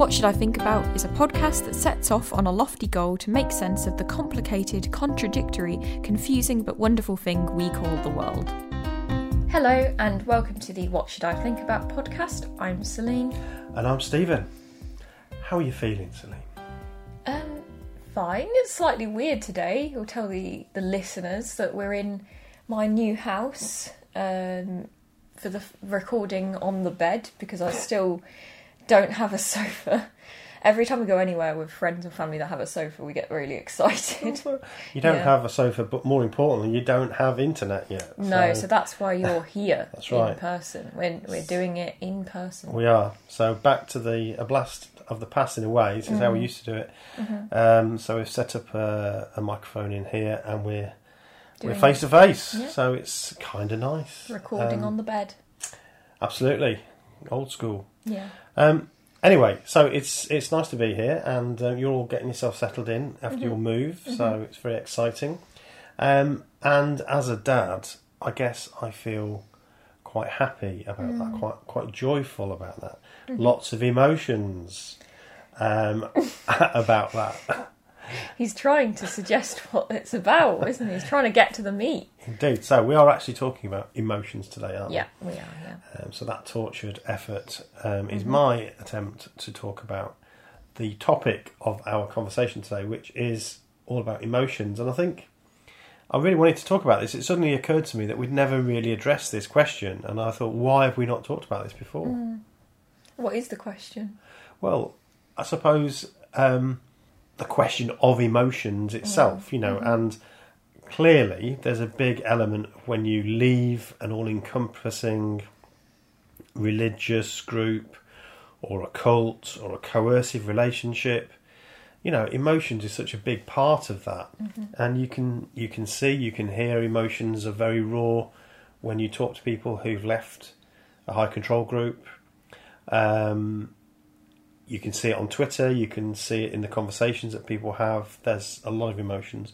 What Should I Think About is a podcast that sets off on a lofty goal to make sense of the complicated, contradictory, confusing, but wonderful thing we call the world. Hello, and welcome to the What Should I Think About podcast. I'm Celine. And I'm Stephen. How are you feeling, Celine? Um, fine. It's slightly weird today. I'll tell the, the listeners that we're in my new house um, for the recording on the bed because I still don't have a sofa. Every time we go anywhere with friends and family that have a sofa, we get really excited. You don't Yeah. have a sofa, but more importantly, you don't have internet yet. no, so that's why you're here That's in right. person. We're, we're doing it in person. We are. So back to the a blast of the past in a way. This is how Mm-hmm. we used to do it. Um, so we've set up a, a microphone in here, and we're we're face to face. Yeah. So it's kind of nice. Recording Um, on the bed. Absolutely, old school. Yeah. Um, anyway, so it's it's nice to be here, and um, you're all getting yourself settled in after Mm-hmm. your move. So it's very exciting. Um, and as a dad, I guess I feel quite happy about Mm. that, quite quite joyful about that. Lots of emotions um, about that. He's trying to suggest what it's about, isn't he? He's trying to get to the meat. Indeed. So we are actually talking about emotions today, aren't we? Yeah, we are, yeah. Um, so that tortured effort um, is Mm-hmm. my attempt to talk about the topic of our conversation today, which is all about emotions. And I think I really wanted to talk about this. It suddenly occurred to me that we'd never really addressed this question, and I thought, why have we not talked about this before? Mm. What is the question? Well, I suppose um, the question of emotions itself, you know, and clearly there's a big element when you leave an all encompassing religious group or a cult or a coercive relationship. You know, emotions is such a big part of that, and you can you can see, you can hear emotions are very raw when you talk to people who've left a high control group. Um, you can see it on Twitter. You can see it in the conversations that people have. There's a lot of emotions.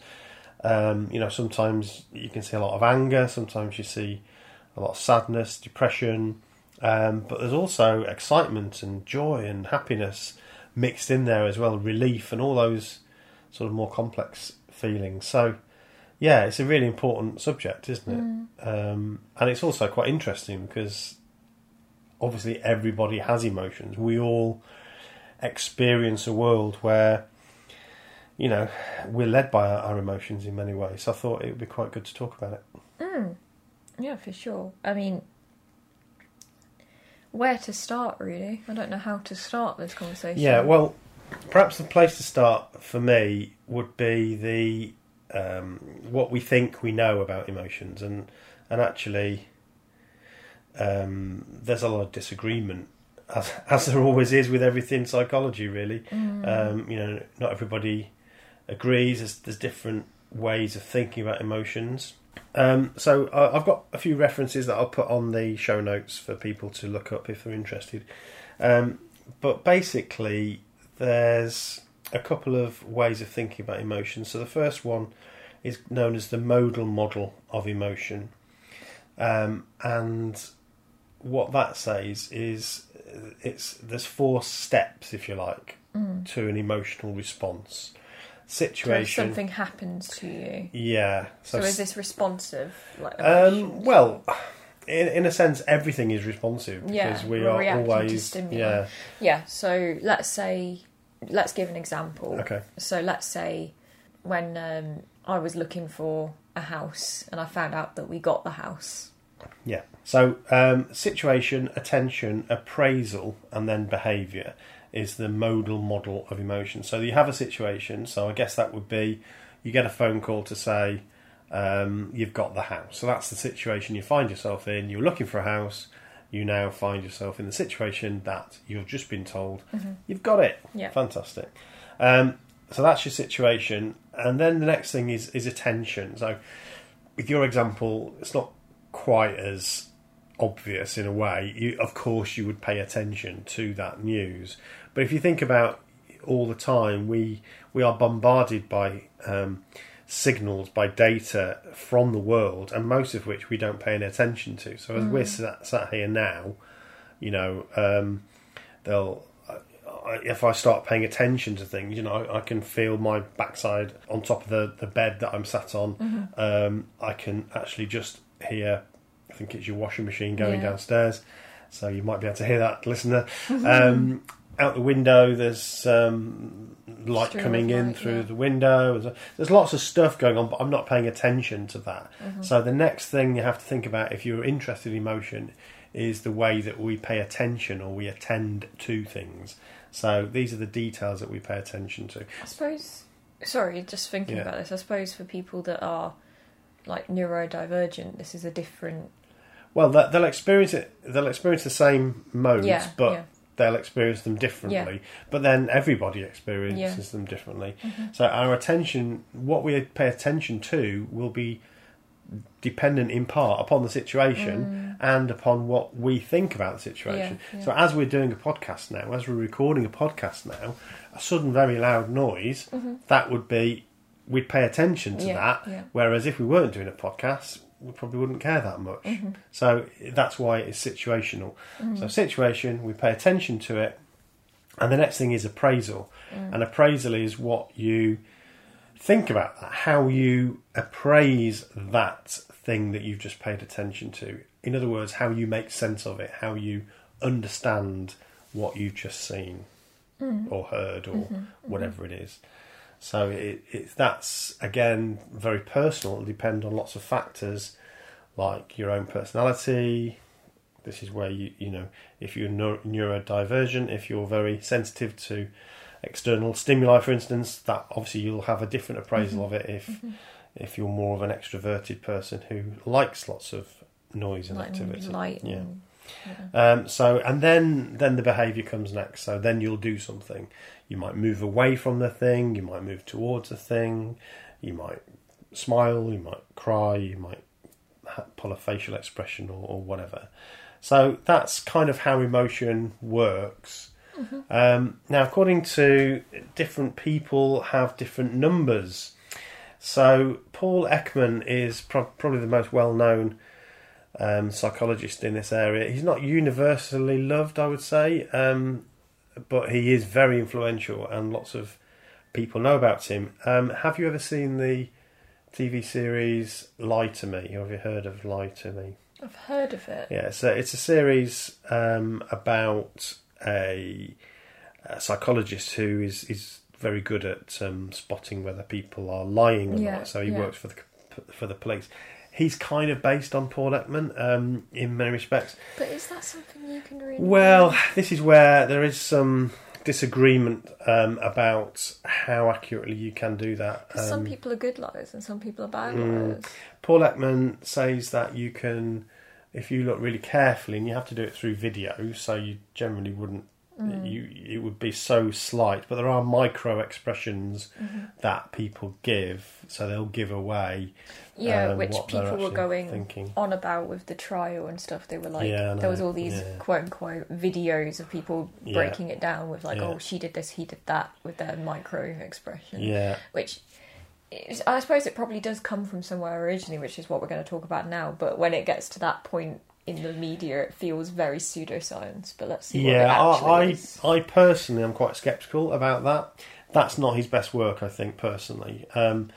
Um, you know, sometimes you can see a lot of anger. Sometimes you see a lot of sadness, depression. Um, but there's also excitement and joy and happiness mixed in there as well, relief and all those sort of more complex feelings. So, yeah, it's a really important subject, isn't it? Um, and it's also quite interesting because obviously everybody has emotions. We all experience a world where you know we're led by our, our emotions in many ways. So I thought it would be quite good to talk about it. Yeah, for sure. I mean, where to start, really? I don't know how to start this conversation. Yeah, well, perhaps the place to start for me would be the um, what we think we know about emotions, and and actually, um, there's a lot of disagreement, as as there always is with everything psychology. Really, um, you know, not everybody agrees. There's, there's different ways of thinking about emotions. Um, so I, I've got a few references that I'll put on the show notes for people to look up if they're interested. Um, but basically, there's a couple of ways of thinking about emotions. So the first one is known as the modal model of emotion, um, and what that says is it's there's four steps, if you like, to an emotional response. So Situation, something happens to you. yeah. So, is this responsive? Like Um, well, in, in a sense, everything is responsive because Yeah, we are always yeah. yeah. So let's say, let's give an example. Okay. So let's say when um, I was looking for a house and I found out that we got the house. Yeah. So, um, situation, attention, appraisal, and then behaviour is the modal model of emotion. So you have a situation. So I guess that would be you get a phone call to say um, you've got the house. So that's the situation you find yourself in. You're looking for a house. You now find yourself in the situation that you've just been told you've got it. Yeah. Fantastic. Um, so that's your situation, and then the next thing is is attention. So, with your example, it's not quite as obvious in a way. You, of course, you would pay attention to that news, but if you think about all the time, we we are bombarded by um, signals, by data from the world, and most of which we don't pay any attention to. So, as we're sat, sat here now, you know, um, they'll. I- If I start paying attention to things, you know, I, I can feel my backside on top of the, the bed that I'm sat on. Um, I can actually just hear, I think it's your washing machine going Yeah. downstairs. So you might be able to hear that, listener. Um, out the window, there's um, light coming of in through yeah. the window. There's- There's lots of stuff going on, but I'm not paying attention to that. Mm-hmm. So the next thing you have to think about if you're interested in emotion is the way that we pay attention or we attend to things. So these are the details that we pay attention to. I suppose. Sorry, just thinking Yeah. about this. I suppose for people that are like neurodivergent, this is a different. Well, they- they'll experience it. They'll experience the same modes, Yeah, but yeah. they'll experience them differently. But then everybody experiences them differently. Mm-hmm. So our attention, what we pay attention to, will be dependent in part upon the situation and upon what we think about the situation. Mm. Yeah, yeah. So as we're doing a podcast now, as we're recording a podcast now, a sudden very loud noise that would be we'd pay attention to Mm-hmm. Yeah, that. yeah. Whereas if we weren't doing a podcast, we probably wouldn't care that much. Mm-hmm. So that's why it's situational. So situation, we pay attention to it, and the next thing is appraisal. Mm. And appraisal is what you think about that, how you appraise that thing that you've just paid attention to. In other words, how you make sense of it, how you understand what you've just seen or heard or whatever it is. So it, it that's again very personal. It'll depend on lots of factors like your own personality. This is where you you know if you're neu- neurodivergent, if you're very sensitive to external stimuli, for instance, that obviously you'll have a different appraisal of it. If mm-hmm. if you're more of an extroverted person who likes lots of noise and Light activity, and light. yeah. And, Um, so and then then the behaviour comes next. So then you'll do something. You might move away from the thing. You might move towards the thing. You might smile. You might cry. You might pull a facial expression or, or whatever. So that's kind of how emotion works. Um, now, according to different people, have different numbers. So Paul Ekman is pro- probably the most well-known um, psychologist in this area. He's not universally loved, I would say, um, but he is very influential, and lots of people know about him. Um, have you ever seen the TV series Lie to Me? Have you heard of Lie to Me? I've heard of it. Yeah, so it's a series um, about a, a psychologist who is is very good at um, spotting whether people are lying or Yeah, not. So he yeah. works for the for the police. He's kind of based on Paul Ekman um, in many respects. But is that something you can read? Well, this is where there is some disagreement um, about how accurately you can do that. 'Cause some Um, people are good liars and some people are bad Mm. liars. Paul Ekman says that you can, if you look really carefully, and you have to do it through video, so you generally wouldn't. Mm. You it would be so slight, but there are micro expressions Mm-hmm. that people give, so they'll give away. Yeah, um, which people were going thinking. on about with the trial and stuff. They were like, Yeah, there was all these yeah. quote unquote videos of people Yeah. breaking it down with like, Yeah. oh, she did this, he did that, with their micro expression. Yeah, Which is, I suppose it probably does come from somewhere originally, which is what we're going to talk about now. But when it gets to that point in the media, it feels very pseudoscience. But let's see. yeah. what it actually I, is. I I personally am quite sceptical about that. That's not his best work, I think personally. Um,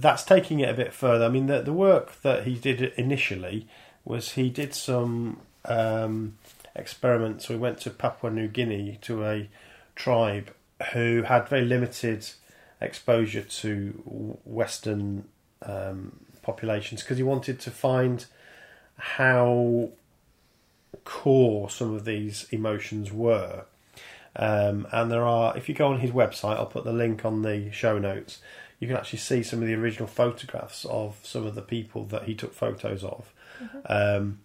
that's taking it a bit further. I mean, the the work that he did initially was he did some um, experiments. We went to Papua New Guinea to a tribe who had very limited exposure to Western um, populations because he wanted to find how core some of these emotions were. Um, and there are, if you go on his website, I'll put the link on the show notes. You can actually see some of the original photographs of some of the people that he took photos of, mm-hmm. um,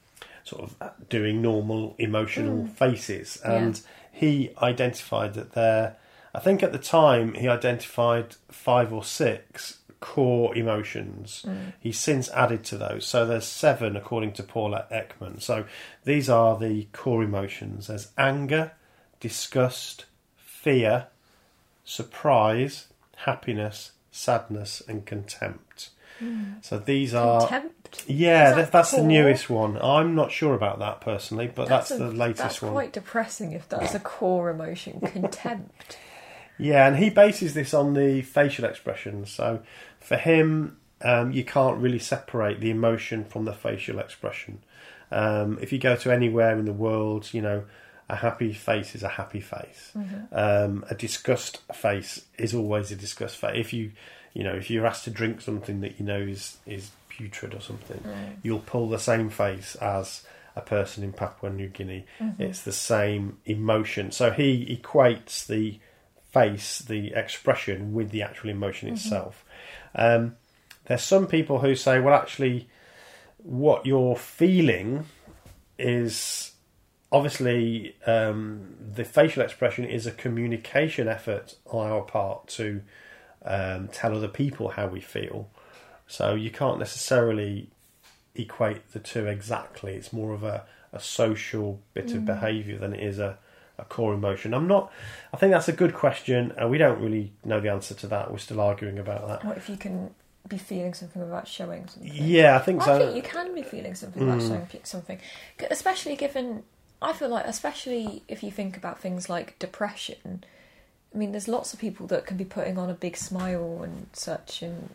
sort of doing normal emotional mm. faces. And he identified that there, I think at the time, he identified five or six core emotions. Mm. He's since added to those. So there's seven according to Paula Ekman. So these are the core emotions. There's anger, disgust, fear, surprise, happiness, sadness, and contempt. So these are Contempt. yeah, that that, that's the newest one. I'm not sure about that personally, but that's, a- the latest one. That's one. quite depressing if that's a core emotion. Contempt. Yeah, and he bases this on the facial expressions. So for him, um, you can't really separate the emotion from the facial expression. Um, if you go to anywhere in the world, you know, a happy face is a happy face. Um, a disgust face is always a disgust face. If you, you know, if you're asked to drink something that you know is is putrid or something, you'll pull the same face as a person in Papua New Guinea. It's the same emotion. So he equates the face, the expression, with the actual emotion itself. Um, there's some people who say, well, actually, what you're feeling is obviously um, the facial expression is a communication effort on our part to um, tell other people how we feel. So you can't necessarily equate the two exactly. It's more of a, a social bit of behaviour than it is a, a core emotion. I'm not. I think that's a good question, and we don't really know the answer to that. We're still arguing about that. What if you can be feeling something without showing something? Yeah, I think I so. think you can be feeling something without showing something, especially given. I feel like, especially if you think about things like depression. I mean, there's lots of people that can be putting on a big smile and such, and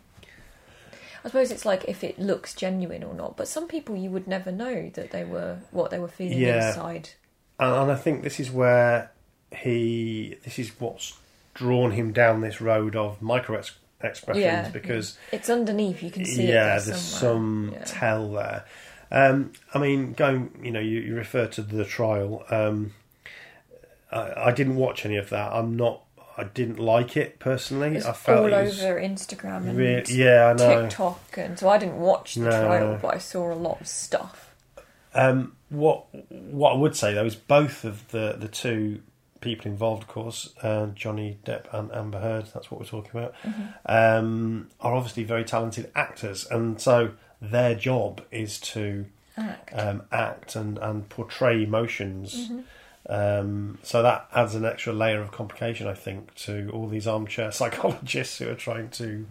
I suppose it's like if it looks genuine or not. But some people you would never know that they were what they were feeling Yeah. inside. and, and I think this is where he. This is what's drawn him down this road of micro ex- expressions Yeah, because It's underneath. You can see it. yeah, there there's somewhere. some Yeah. tell there. Um, I mean, going, you know, you, you refer to the trial. Um, I, I didn't watch any of that. I'm not. I didn't like it personally. It's I felt all it was over Instagram and re- yeah, I know. TikTok, and so I didn't watch the No. trial, but I saw a lot of stuff. Um, what what I would say though is both of the the two people involved, of course, uh, Johnny Depp and Amber Heard. That's what we're talking about. Um, are obviously very talented actors, and so their job is to Act. um, act and, and portray emotions. Um, so that adds an extra layer of complication, I think, to all these armchair psychologists who are trying to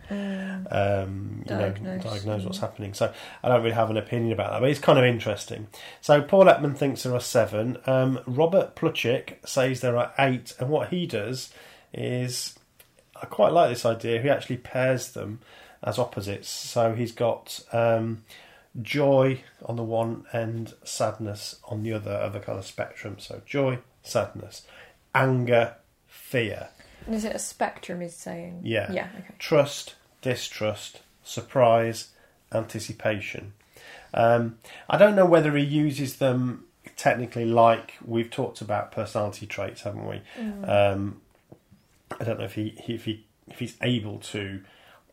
um, you Diagnose, know diagnose what's happening. So I don't really have an opinion about that, but it's kind of interesting. So Paul Ekman thinks there are seven. Um, Robert Plutchik says there are eight, and what he does is I quite like this idea. He actually pairs them as opposites. So he's got um, joy on the one end, sadness on the other of a kind of spectrum. So joy, sadness, anger, fear, And is it a spectrum? Is saying Yeah. yeah, okay. trust, distrust, surprise, anticipation. Um, I don't know whether he uses them technically like we've talked about personality traits, haven't we? Um, I don't know if he if he if he's able to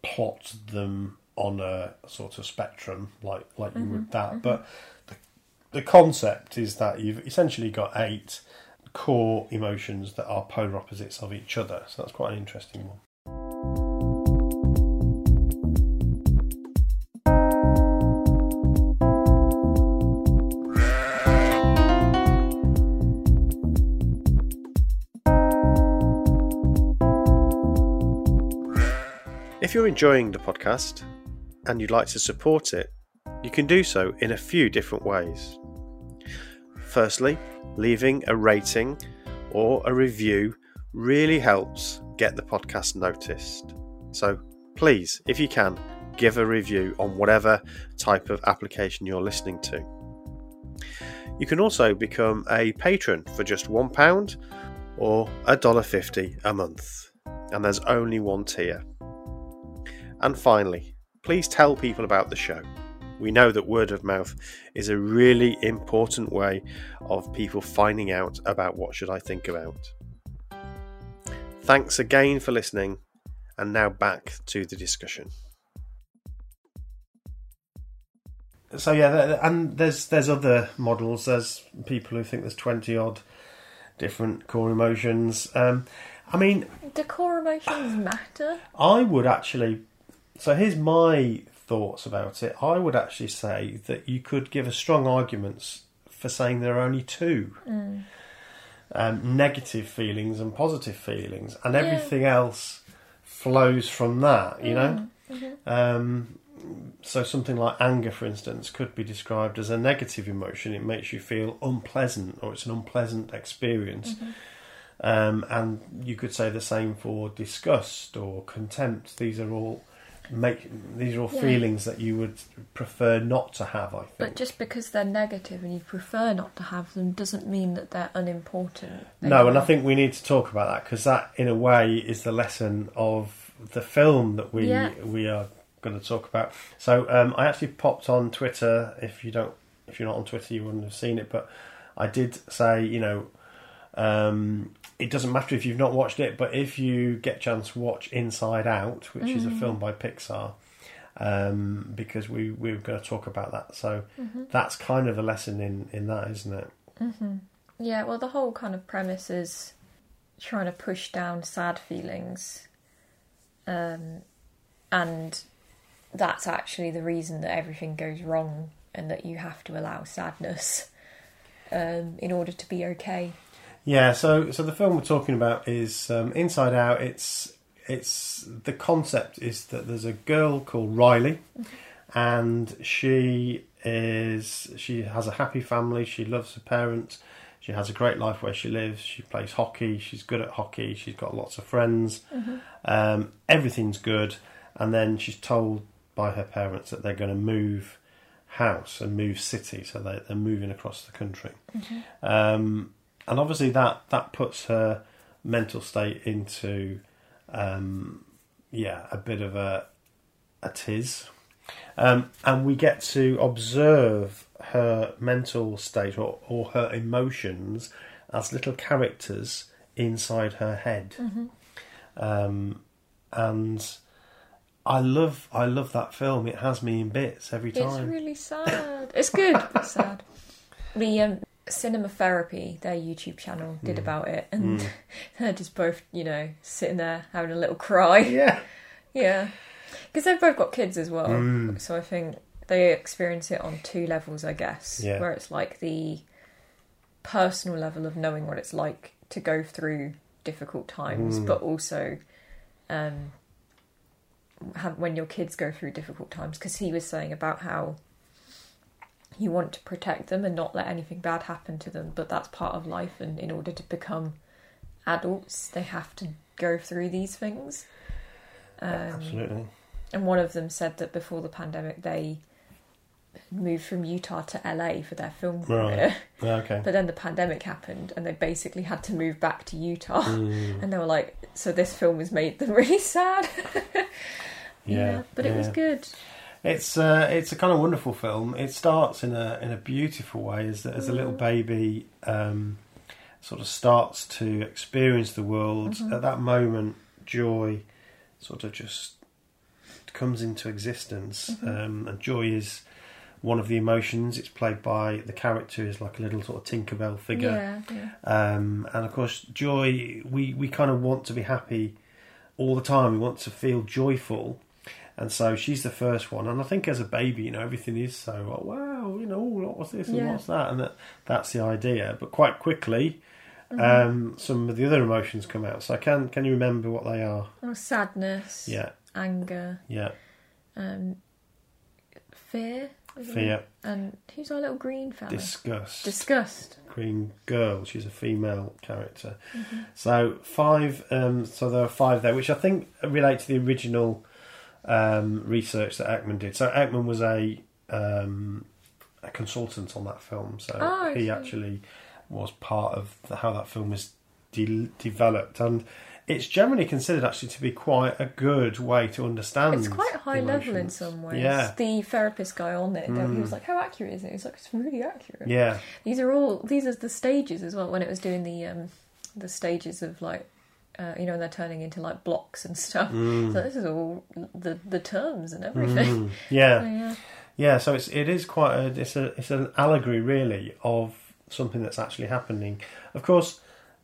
plot them on a sort of spectrum like like you would mm-hmm, that, mm-hmm. but the, the concept is that you've essentially got eight core emotions that are polar opposites of each other. So that's quite an interesting one. If you're enjoying the podcast and you'd like to support it, you can do so in a few different ways. Firstly, leaving a rating or a review really helps get the podcast noticed. So please, if you can, give a review on whatever type of application you're listening to. You can also become a patron for just £1 or $1.50 a month, and there's only one tier. And finally, please tell people about the show. We know that word of mouth is a really important way of people finding out about what should I think about. Thanks again for listening, and now back to the discussion. So yeah, th- th- and there's there's other models. There's people who think there's twenty odd different core emotions. Um, I mean, Do core emotions matter? I would actually. So here's my thoughts about it. I would actually say that you could give a strong arguments for saying there are only two um, negative feelings and positive feelings, and Yeah. everything else flows from that. You know. Um, so something like anger, for instance, could be described as a negative emotion. It makes you feel unpleasant, or it's an unpleasant experience. Um, and you could say the same for disgust or contempt. These are all make these are all Yeah. feelings that you would prefer not to have. I think. But just because they're negative and you prefer not to have them doesn't mean that they're unimportant. They no, and I think we need to talk about that because that, in a way, is the lesson of the film that we Yeah. we are going to talk about. So um, I actually popped on Twitter. If you don't, if you're not on Twitter, you wouldn't have seen it. But I did say, you know, um, it doesn't matter if you've not watched it, but if you get a chance, watch Inside Out, which is a film by Pixar. Um, because we we were going to talk about that, so that's kind of a lesson in in that, isn't it? Yeah, well, the whole kind of premise is trying to push down sad feelings, um, and that's actually the reason that everything goes wrong, and that you have to allow sadness um, in order to be okay. Yeah, so so the film we're talking about is um, Inside Out. It's it's the concept is that there's a girl called Riley, and she is she has a happy family. She loves her parents. She has a great life where she lives. She plays hockey. She's good at hockey. She's got lots of friends. Um, everything's good, and then she's told by her parents that they're going to move house and move city, so they, they're moving across the country. Um, and obviously that that puts her mental state into um, yeah a bit of a a tiz um, and we get to observe her mental state or, or her emotions as little characters inside her head um, and I love I love that film it has me in bits every time. It's really sad. It's good, but sad. The um, Cinema Therapy, their YouTube channel, did about it, and they're just both, you know, sitting there having a little cry. yeah Yeah, because they've both got kids as well, Mm. so I think they experience it on two levels, I guess. Yeah. Where it's like the personal level of knowing what it's like to go through difficult times, Mm. but also um, have, when your kids go through difficult times. Because he was saying about how you want to protect them and not let anything bad happen to them, but that's part of life, and in order to become adults, they have to go through these things. Um, absolutely and one of them said that before the pandemic, they moved from Utah to LA for their film career. Right. Okay But then the pandemic happened, and they basically had to move back to Utah. Mm. And they were like, "So this film has made them really sad." yeah, but it was good. It's uh, it's a kind of wonderful film. It starts in a in a beautiful way as as a little baby um, sort of starts to experience the world. At that moment, joy sort of just comes into existence, um, and joy is one of the emotions. It's played by the character is like a little sort of Tinkerbell figure. Yeah, yeah. Um, and of course, joy, we, we kind of want to be happy all the time. We want to feel joyful. And so she's the first one. And I think as a baby, you know, everything is so, oh, wow, you know, oh, what's this and Yeah. what's that? And that, that's the idea. But quite quickly, Mm-hmm. um, some of the other emotions come out. So can, can you remember what they are? Oh, sadness, Yeah, anger, yeah. um, fear, Fear, it? and who's our little green fella? disgust. Disgust. Green Girl. She's a female character. Mm-hmm. So five. Um, so there are five there, which I think relate to the original um, research that Ekman did. So Ekman was a um, a consultant on that film. So Oh, he actually was part of the, how that film was de- developed, and it's generally considered actually to be quite a good way to understand. It's quite high level in some ways. Yeah. The therapist guy on it, he Mm. was like, "How accurate is it?" He's like, "It's really accurate." Yeah, These are all these are the stages as well. When it was doing the um, the stages of like Uh, you know, and they're turning into like blocks and stuff. Mm. So this is all the the terms and everything. Mm, yeah. So, yeah. Yeah, so it's it is quite a it's a it's an allegory really of something that's actually happening. Of course,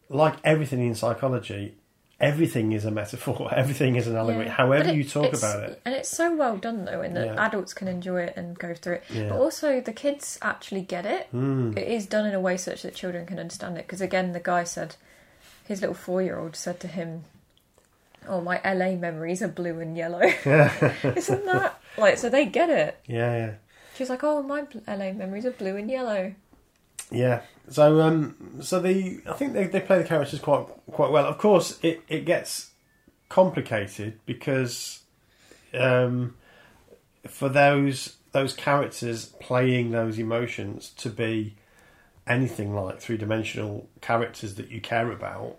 like everything in psychology, everything is a metaphor. Everything is an allegory. Yeah. However But you talk about it. and it's so well done though, in that Yeah. adults can enjoy it and go through it, Yeah. but also the kids actually get it. Mm. It is done in a way such that children can understand it. Because again, the guy said, his little four-year-old said to him, "Oh, my LA memories are blue and yellow." Isn't that like so? They get it. Yeah, yeah. She's like, "Oh, my LA memories are blue and yellow." Yeah. So um so the I think they, they play the characters quite quite well. Of course it, it gets complicated because um for those those characters playing those emotions to be anything like three dimensional characters that you care about,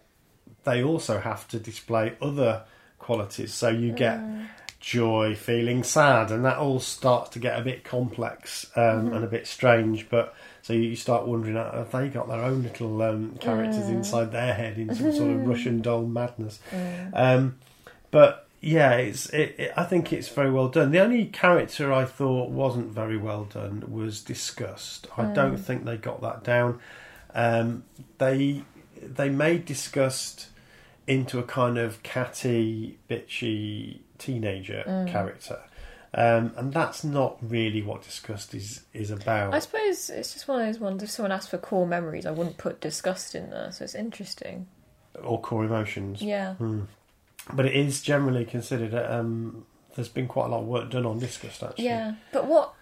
they also have to display other qualities. So you get joy, feeling sad, and that all starts to get a bit complex um, and a bit strange. But so you start wondering, uh, have they got their own little um, characters inside their head in some sort of Russian doll madness? Um, but yeah, it's it, it, I think it's very well done. The only character I thought wasn't very well done was disgust. I don't think they got that down. Um, they they made disgust into a kind of catty, bitchy teenager character. Um, and that's not really what disgust is is about. I suppose it's just one of those ones. If someone asked for core memories, I wouldn't put disgust in there. So it's interesting. or core emotions. Yeah. But it is generally considered. Um, there's been quite a lot of work done on disgust actually. Yeah, but what?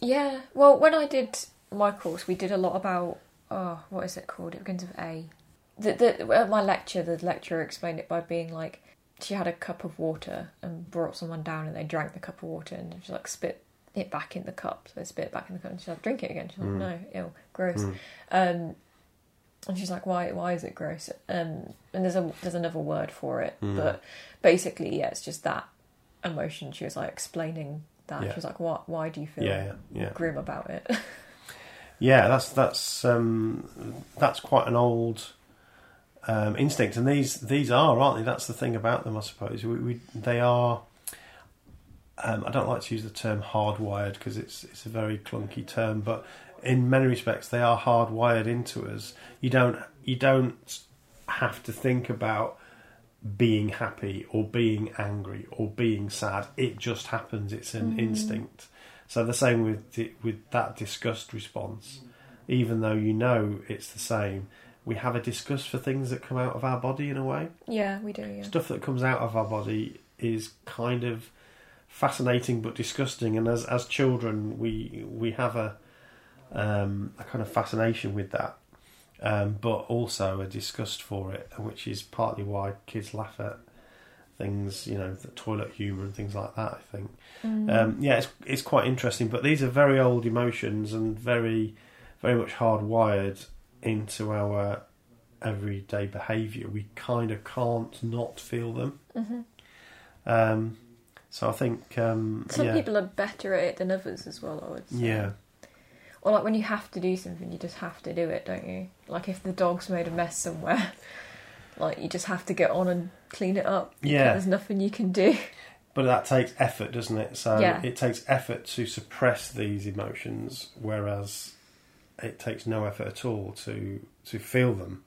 Yeah, well, when I did my course, we did a lot about oh, what is it called? It begins with A. The, the at my lecture, the lecturer explained it by being like she had a cup of water and brought someone down, and they drank the cup of water and she like spit it back in the cup. So they spit it back in the cup, and she's like, drink it again. She's like, no, ew, gross. Um, and she's like, why? Why is it gross? Um, and there's a there's another word for it, but basically, yeah, it's just that emotion. She was like explaining that. Yeah. She was like, what? Why do you feel yeah, yeah. grim about it? Yeah, that's that's um, that's quite an old um, instinct, and these these are, aren't they? That's the thing about them, I suppose. We, we they are. Um, I don't like to use the term hardwired because it's it's a very clunky term, but in many respects they are hardwired into us. You don't you don't have to think about being happy or being angry or being sad. It just happens. It's an instinct. So the same with with that disgust response. Even though you know it's the same, we have a disgust for things that come out of our body in a way. yeah, we do. Yeah. Stuff that comes out of our body is kind of fascinating but disgusting. And as as children, we we have a um, a kind of fascination with that, um, but also a disgust for it, which is partly why kids laugh at things, you know, the toilet humour and things like that. I think, um, yeah, it's it's quite interesting. But these are very old emotions and very very much hardwired into our everyday behaviour. We kind of can't not feel them. Um, so I think, um, Some yeah, people are better at it than others as well. I would say. yeah, Or like when you have to do something, you just have to do it, don't you? Like if the dog's made a mess somewhere, like you just have to get on and clean it up. Yeah. There's nothing you can do. But that takes effort, doesn't it? So Yeah. it takes effort to suppress these emotions, whereas it takes no effort at all to to feel them.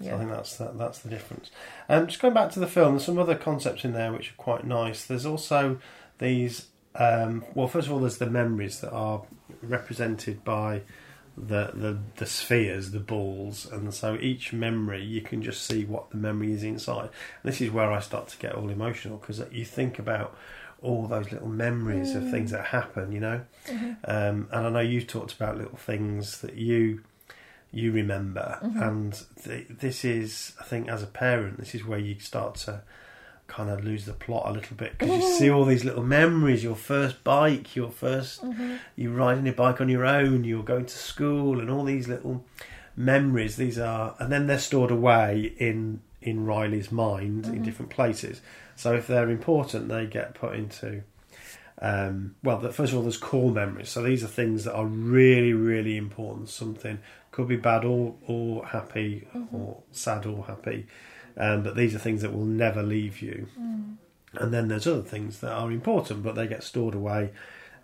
Yeah, So I think that's that, that's the difference. Um, just going back to the film, there's some other concepts in there which are quite nice. There's also these. Um, well, first of all, there's the memories that are represented by the, the the spheres, the balls, and so each memory you can just see what the memory is inside. This is where I start to get all emotional because you think about all those little memories of things mm. that happen, you know. Mm-hmm. Um, and I know you've talked about little things that you you remember, mm-hmm. and th- this is, I think, as a parent, this is where you start to kind of lose the plot a little bit because you see all these little memories your first bike your 1st mm-hmm. you riding your bike on your own you're going to school and all these little memories these are and then they're stored away in in riley's mind in different places so if they're important they get put into um, well, first of all, there's core memories. So these are things that are really, really important. Something could be bad or or happy, or sad or happy. um, but these are things that will never leave you. And then there's other things that are important, but they get stored away.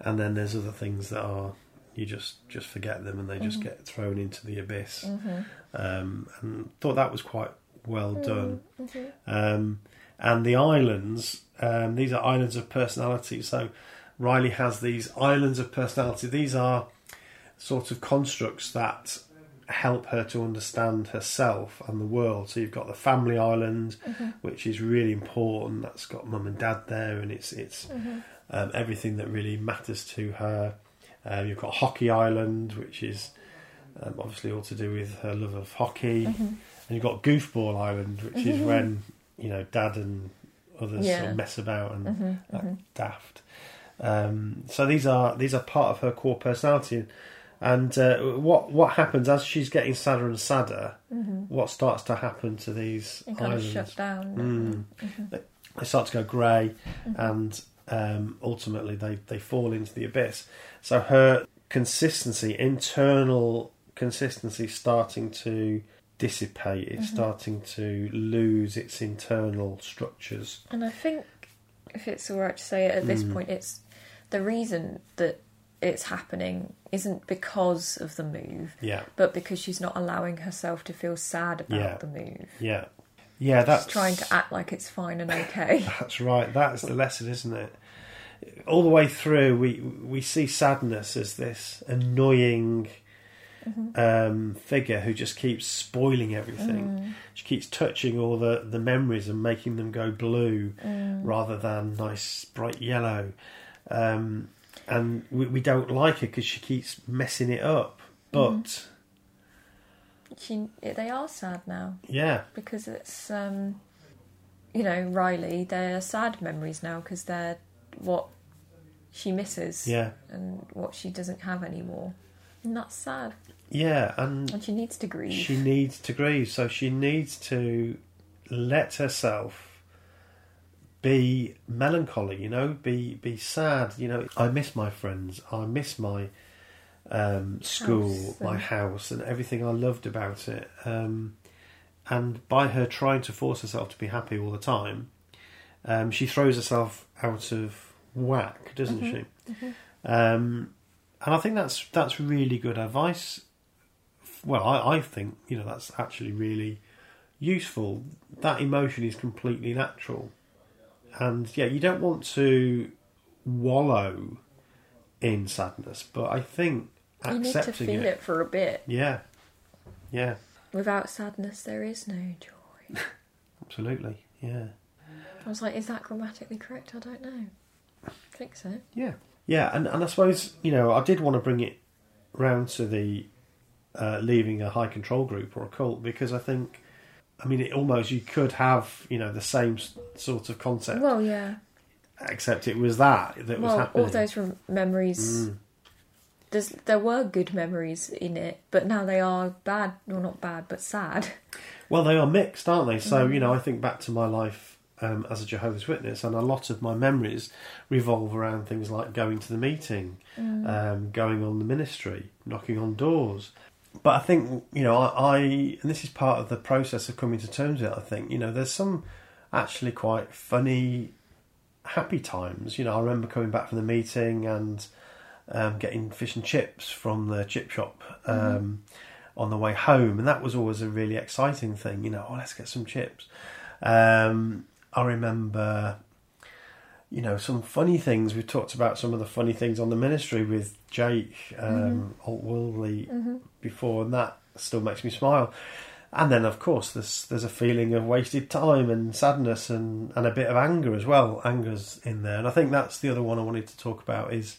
And then there's other things that are you just just forget them and they just get thrown into the abyss. Um, and thought that was quite well done. Um, and the islands, um, these are islands of personality. So Riley has these islands of personality. These are sort of constructs that help her to understand herself and the world. So you've got the family island, which is really important. That's got mum and dad there, and it's it's um, everything that really matters to her. Um, you've got Hockey Island, which is um, obviously all to do with her love of hockey, and you've got Goofball Island, which is when you know dad and others sort of mess about and act daft. Um, so these are these are part of her core personality, and uh, what what happens as she's getting sadder and sadder? What starts to happen to these It kind of islands? shut down. Mm. They, they start to go grey, and um, ultimately they, they fall into the abyss. So her consistency, internal consistency, starting to dissipate. It's starting to lose its internal structures. And I think, if it's all right to say it at this Mm. point, it's the reason that it's happening isn't because of the move, Yeah, but because she's not allowing herself to feel sad about Yeah. the move. yeah, yeah. That's trying to act like it's fine and okay. That's right. That's the lesson, isn't it? All the way through, we we see sadness as this annoying um, figure who just keeps spoiling everything. She keeps touching all the, the memories and making them go blue rather than nice bright yellow. Um, and we, we don't like her because she keeps messing it up. But she, they are sad now yeah, because it's, um, you know, Riley. They're sad memories now because they're what she misses yeah, and what she doesn't have anymore, and that's sad. Yeah, and And she needs to grieve. She needs to grieve, so she needs to let herself be melancholy. You know, be be sad. You know, I miss my friends. I miss my um, school, House my house, and everything I loved about it. Um, and by her trying to force herself to be happy all the time, um, she throws herself out of whack, doesn't she? Um, and I think that's that's really good advice. Well, I, I think you know that's actually really useful. That emotion is completely natural, and yeah, you don't want to wallow in sadness, but I think you need to accepting feel it. for a bit. yeah, yeah, Without sadness, there is no joy. absolutely, yeah. I was like, is that grammatically correct? I don't know. I think so. Yeah, yeah, and and I suppose you know I did want to bring it round to the uh, leaving a high control group or a cult because I think, I mean, it almost you could have you know the same sort of concept, Well, yeah. except it was that that was Well, happening. all those rem- memories. Mm. There's, there were good memories in it, but now they are bad. Well, not bad, but sad. Well, they are mixed, aren't they? So you know, Mm. I think back to my life um, as a Jehovah's Witness, and a lot of my memories revolve around things like going to the meeting, Mm. um, going on the ministry, knocking on doors. But I think you know, I, I and this is part of the process of coming to terms with it. I think you know, there's some actually quite funny, happy times. You know, I remember coming back from the meeting and um, getting fish and chips from the chip shop. Um, on the way home, and that was always a really exciting thing. You know, oh, let's get some chips. Um, I remember, you know, some funny things. We talked about some of the funny things on the ministry with Jake um, Alt Wiley before, and that still makes me smile. And then, of course, there's there's a feeling of wasted time and sadness and, and a bit of anger as well. Anger's in there, and I think that's the other one I wanted to talk about is.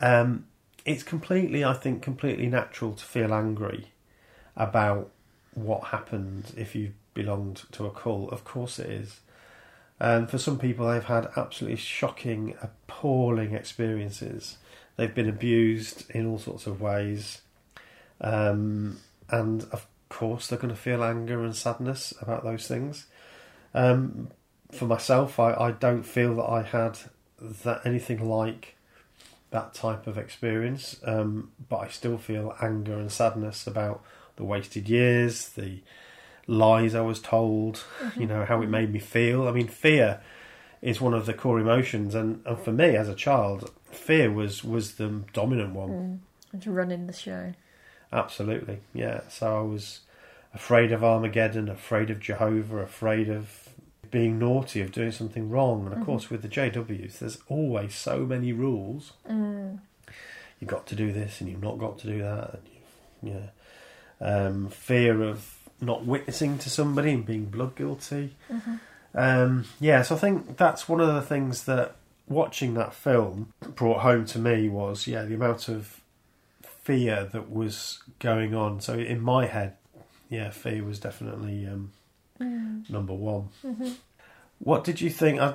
Um, it's completely, I think, completely natural to feel angry about what happened if you belonged to a cult. Of course, it is. And for some people, they've had absolutely shocking, appalling experiences. They've been abused in all sorts of ways. Um, and of course, they're going to feel anger and sadness about those things. Um, for myself, I, I don't feel that I had that anything like that type of experience, um, but I still feel anger and sadness about the wasted years, the lies I was told, you know, how it made me feel. I mean, fear is one of the core emotions, and, and for me as a child, fear was was the dominant one. And running the show. Absolutely, yeah. So I was afraid of Armageddon, afraid of Jehovah, afraid of being naughty, of doing something wrong. And of course, with the JWs, there's always so many rules. Mm. You've got to do this, and you've not got to do that. And yeah, um, fear of not witnessing to somebody and being blood guilty. Um, yeah, so I think that's one of the things that watching that film brought home to me was yeah the amount of fear that was going on. So in my head, yeah, fear was definitely um, number one. What did you think? I,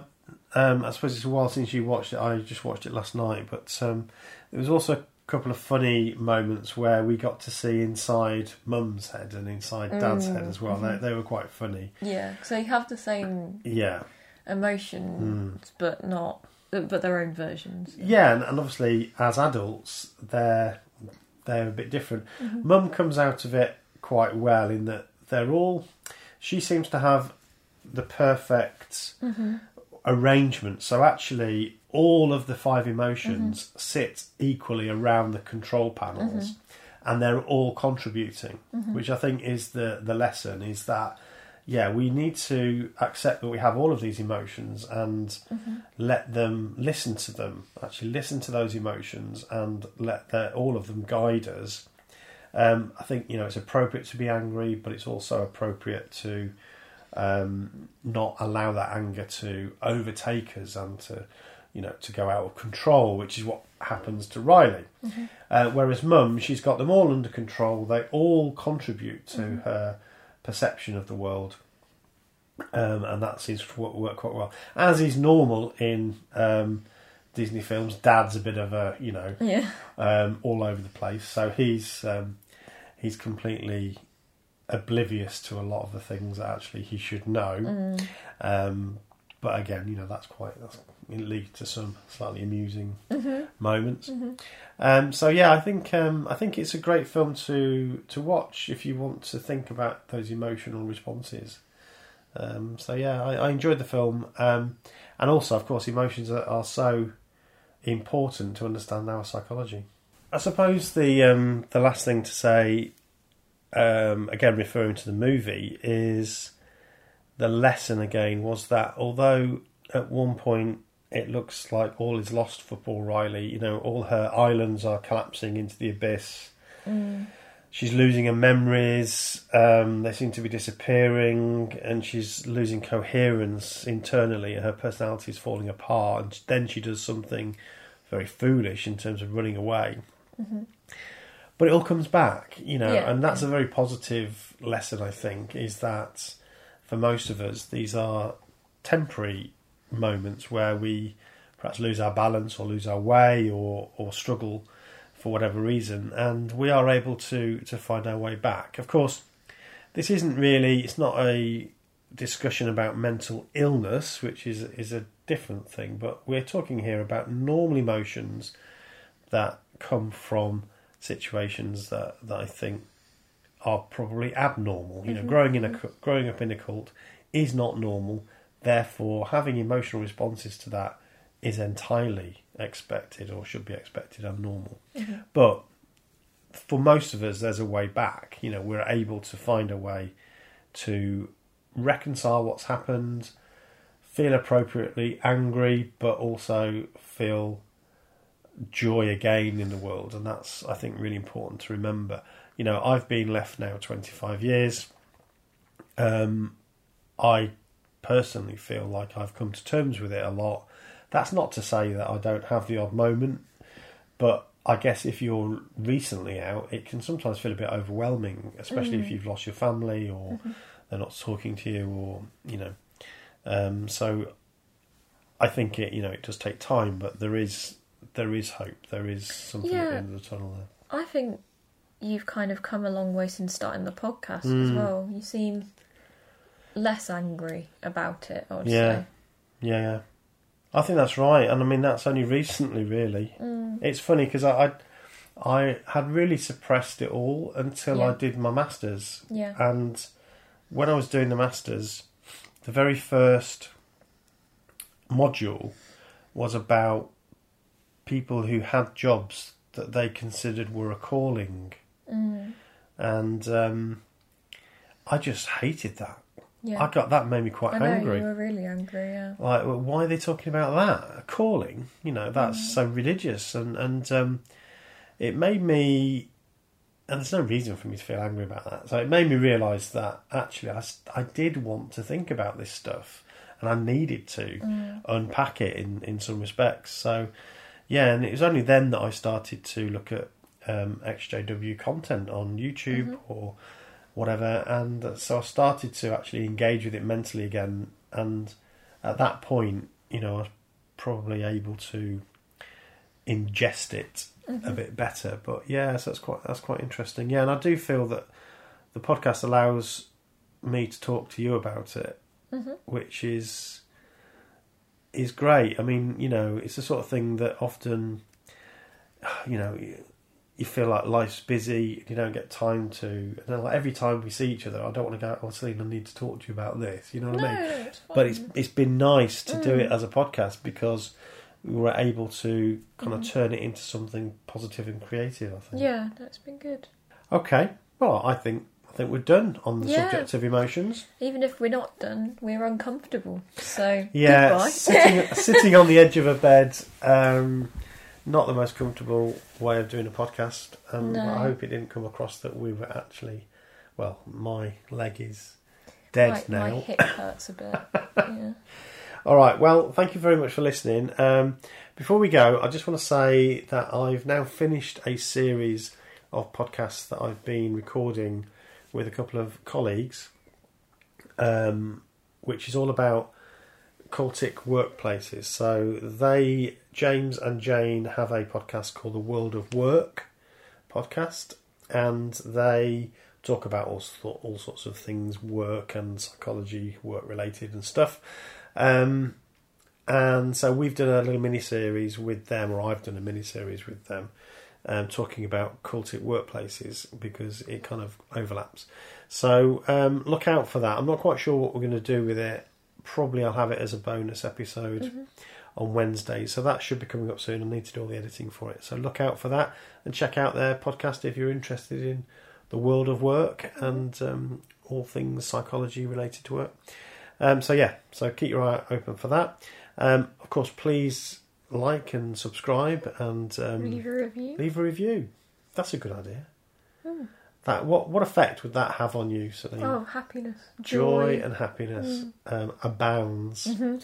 um, I suppose it's a while since you watched it. I just watched it last night, but um, there was also couple of funny moments where we got to see inside Mum's head and inside Dad's head mm, as well. They, mhm. they were quite funny. Yeah, so they have the same Yeah, emotions, mm. but not, but their own versions. yeah, and, and obviously as adults, they're they're a bit different. Mm-hmm. Mum comes out of it quite well in that they're all. She seems to have the perfect mm-hmm. arrangement. So actually, all of the five emotions sit equally around the control panels, and they're all contributing. Which I think is the the lesson is that yeah, we need to accept that we have all of these emotions and let them listen to them. Actually, listen to those emotions and let their, all of them guide us. Um, I think you know it's appropriate to be angry, but it's also appropriate to um, not allow that anger to overtake us and to you know to go out of control, which is what happens to Riley. Uh, whereas Mum, she's got them all under control. They all contribute to her perception of the world. Um, and that seems to work, work quite well. As is normal in um, Disney films, Dad's a bit of a you know Yeah. um, all over the place. So he's um, he's completely oblivious to a lot of the things that actually he should know. Um, but again, you know that's quite that's it leads to some slightly amusing moments. Um, so yeah, I think um, I think it's a great film to to watch if you want to think about those emotional responses. Um, so yeah, I, I enjoyed the film, um, and also, of course, emotions are, are so important to understand our psychology. I suppose the um, the last thing to say, um, again referring to the movie, is the lesson again was that although at one point it looks like all is lost for Paul Riley, you know, all her islands are collapsing into the abyss. She's losing her memories. Um, they seem to be disappearing, and she's losing coherence internally. And her personality is falling apart. And then she does something very foolish in terms of running away. But it all comes back, you know, Yeah. and that's a very positive lesson. I think is that for most of us, these are temporary moments where we perhaps lose our balance or lose our way or or struggle for whatever reason, and we are able to to find our way back. Of course, this isn't really it's not a discussion about mental illness, which is is a different thing, but we're talking here about normal emotions that come from situations that, that I think are probably abnormal. You know, mm-hmm. growing in a mm-hmm. growing up in a cult is not normal. Therefore, having emotional responses to that is entirely expected or should be expected and normal. But for most of us, there's a way back. You know, we're able to find a way to reconcile what's happened, feel appropriately angry, but also feel joy again in the world. And that's, I think, really important to remember. You know, I've been left now 25 years. Um, I personally feel like I've come to terms with it a lot. That's not to say that I don't have the odd moment, but I guess if you're recently out, it can sometimes feel a bit overwhelming, especially if you've lost your family or they're not talking to you, or you know. Um, so I think it, you know, it does take time, but there is there is hope. There is something at the end of the tunnel there. I think you've kind of come a long way since starting the podcast as Mm. well. You seem less angry about it, I would Yeah. say. Yeah, yeah. I think that's right, and I mean that's only recently, really. It's funny because I, I, I had really suppressed it all until I did my masters, Yeah. and when I was doing the masters, the very first module was about people who had jobs that they considered were a calling, Mm. and um, I just hated that. Yeah. I got that made me quite I know angry. you were really angry. Yeah. Like, well, why are they talking about that? Calling, you know, that's Mm. so religious, and and um, it made me. And there's no reason for me to feel angry about that. So it made me realise that actually I, I did want to think about this stuff, and I needed to Mm. unpack it in in some respects. So yeah, and it was only then that I started to look at um, XJW content on YouTube Mhm. or whatever, and so I started to actually engage with it mentally again. And at that point, you know, I was probably able to ingest it a Mhm. bit better. But yeah, so that's quite that's quite interesting. Yeah, and I do feel that the podcast allows me to talk to you about it, Mhm. which is is great. I mean, you know, it's the sort of thing that often, you know, you- feel like life's busy, and you don't get time to. And then, like every time we see each other, I don't want to go. Oh, Celine, I need to talk to you about this. You know what No, I mean? it's. But it's it's been nice to do Mm. it as a podcast because we were able to kind of Mhm. turn it into something positive and creative. I think. yeah, that's been good. Okay. Well, I think I think we're done on the Yeah. subject of emotions. Even if we're not done, we're uncomfortable. So Yeah, goodbye. sitting sitting on the edge of a bed, um, not the most comfortable way of doing a podcast. Um, No. I hope it didn't come across that we were actually, well, my leg is dead my, now. my hip hurts a bit. Yeah. All right. Well, thank you very much for listening. Um, before we go, I just want to say that I've now finished a series of podcasts that I've been recording with a couple of colleagues, um, which is all about cultic workplaces. So they, James and Jane, have a podcast called the World of Work podcast, and they talk about all, all sorts of things, work and psychology, work related and stuff. Um, and so we've done a little mini series with them, or I've done a mini series with them, um, talking about cultic workplaces because it kind of overlaps. So um, look out for that. I'm not quite sure what we're going to do with it. Probably I'll have it as a bonus episode Mhm. on Wednesday. So that should be coming up soon. I need to do all the editing for it. So look out for that and check out their podcast if you're interested in the world of work and um, all things psychology related to work. Um, so yeah, so keep your eye open for that. Um, of course, please like and subscribe and um, Leave a review. leave a review. That's a good idea. Hmm. That what what effect would that have on you, Celine? Oh, happiness, Joy joy. and happiness Mm. um, abounds Mhm.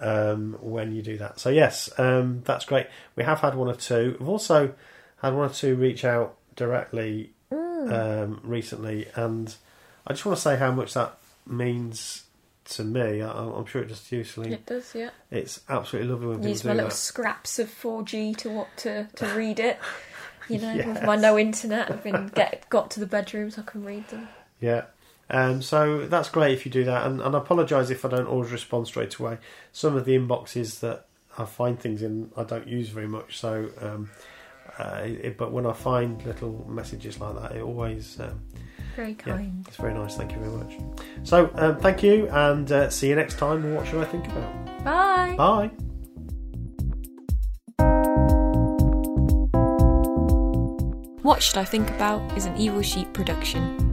um, when you do that. So yes, um, that's great. We have had one or two. We've also had one or two reach out directly Mm. um, recently, and I just want to say how much that means to me. I, I'm sure it does to you, Celine. it does, yeah. It's absolutely lovely when people Use do my little that. scraps of 4G to what to, to read it. You know, with my no internet, I've been get got to the bedroom so I can read them. Yeah. Um, so that's great if you do that, and, and I apologise if I don't always respond straight away. Some of the inboxes that I find things in, I don't use very much. So, um, uh, it, but when I find little messages like that, it always um, Very yeah, kind. it's very nice. Thank you very much. So, um, thank you, and uh, see you next time. What should I think about? Bye. Bye. What Should I Think About is an Evil Sheep production.